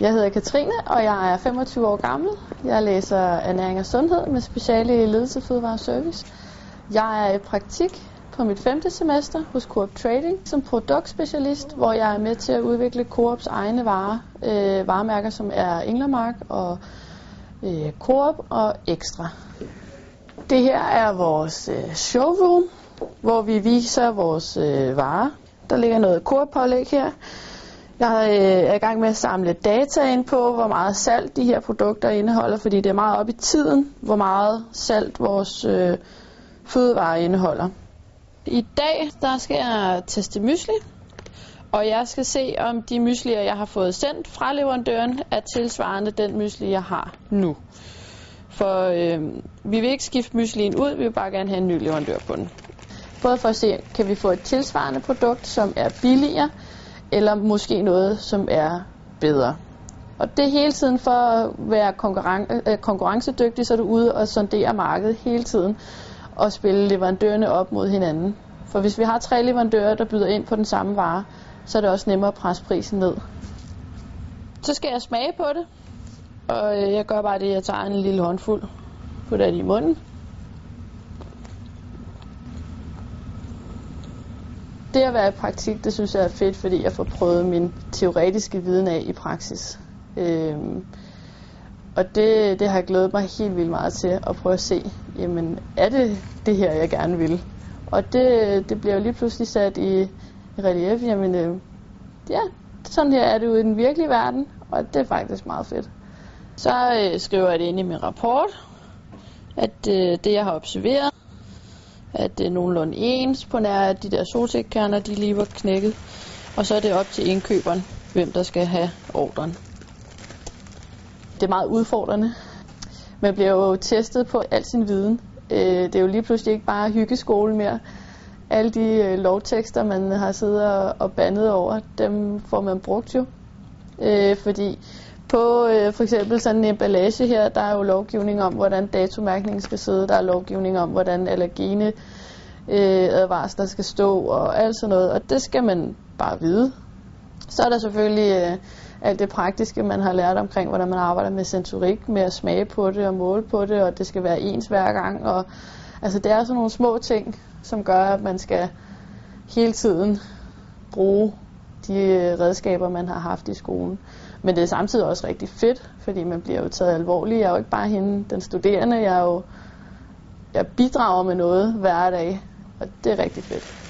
Jeg hedder Katrine, og jeg er 25 år gammel. Jeg læser ernæring og sundhed med speciale i ledelse, fødevare og service. Jeg er i praktik på mit femte semester hos Coop Trading som produktspecialist, hvor jeg er med til at udvikle Coops egne varer, øh, varemærker som er Englermark og øh, Coop og Extra. Det her er vores øh, showroom, hvor vi viser vores øh, varer. Der ligger noget Coop-pålæg her. Jeg øh, er i gang med at samle data ind på, hvor meget salt de her produkter indeholder, fordi det er meget op i tiden, hvor meget salt vores øh, fødevarer indeholder. I dag der skal jeg teste mysli, og jeg skal se, om de myslier, jeg har fået sendt fra leverandøren, er tilsvarende den mysli, jeg har nu. For øh, vi vil ikke skifte myslien ud, vi vil bare gerne have en ny leverandør på den. Både for at se, kan vi få et tilsvarende produkt, som er billigere, eller måske noget, som er bedre. Og det er hele tiden for at være konkurren- øh, konkurrencedygtig, så er du ude og sondere markedet hele tiden og spille leverandørerne op mod hinanden. For hvis vi har tre leverandører, der byder ind på den samme vare, så er det også nemmere at presse prisen ned. Så skal jeg smage på det, og øh, jeg gør bare det, jeg tager en lille håndfuld, putter det i munden. Det at være i praktik, det synes jeg er fedt, fordi jeg får prøvet min teoretiske viden af i praksis. Øhm, og det, det har jeg glædet mig helt vildt meget til at prøve at se, jamen er det det her, jeg gerne vil? Og det, det bliver jo lige pludselig sat i, i relief, jamen øh, ja, sådan her er det ude i den virkelige verden, og det er faktisk meget fedt. Så øh, skriver jeg det ind i min rapport, at øh, det jeg har observeret, at det er nogenlunde ens på nær at de der solsikkerner, de lige var knækket. Og så er det op til indkøberen, hvem der skal have ordren. Det er meget udfordrende. Man bliver jo testet på al sin viden. Øh, det er jo lige pludselig ikke bare hyggeskole mere. Alle de øh, lovtekster, man har siddet og bandet over, dem får man brugt jo. Øh, fordi på øh, for eksempel sådan en emballage her, der er jo lovgivning om, hvordan datomærkningen skal sidde. Der er lovgivning om, hvordan allergene øh, advarsler skal stå og alt sådan noget. Og det skal man bare vide. Så er der selvfølgelig øh, alt det praktiske, man har lært omkring, hvordan man arbejder med sensorik, med at smage på det og måle på det, og det skal være ens hver gang. Og, altså det er sådan nogle små ting, som gør, at man skal hele tiden bruge de øh, redskaber, man har haft i skolen. Men det er samtidig også rigtig fedt, fordi man bliver jo taget alvorligt. Jeg er jo ikke bare hende, den studerende. Jeg, er jo, jeg bidrager med noget hver dag, og det er rigtig fedt.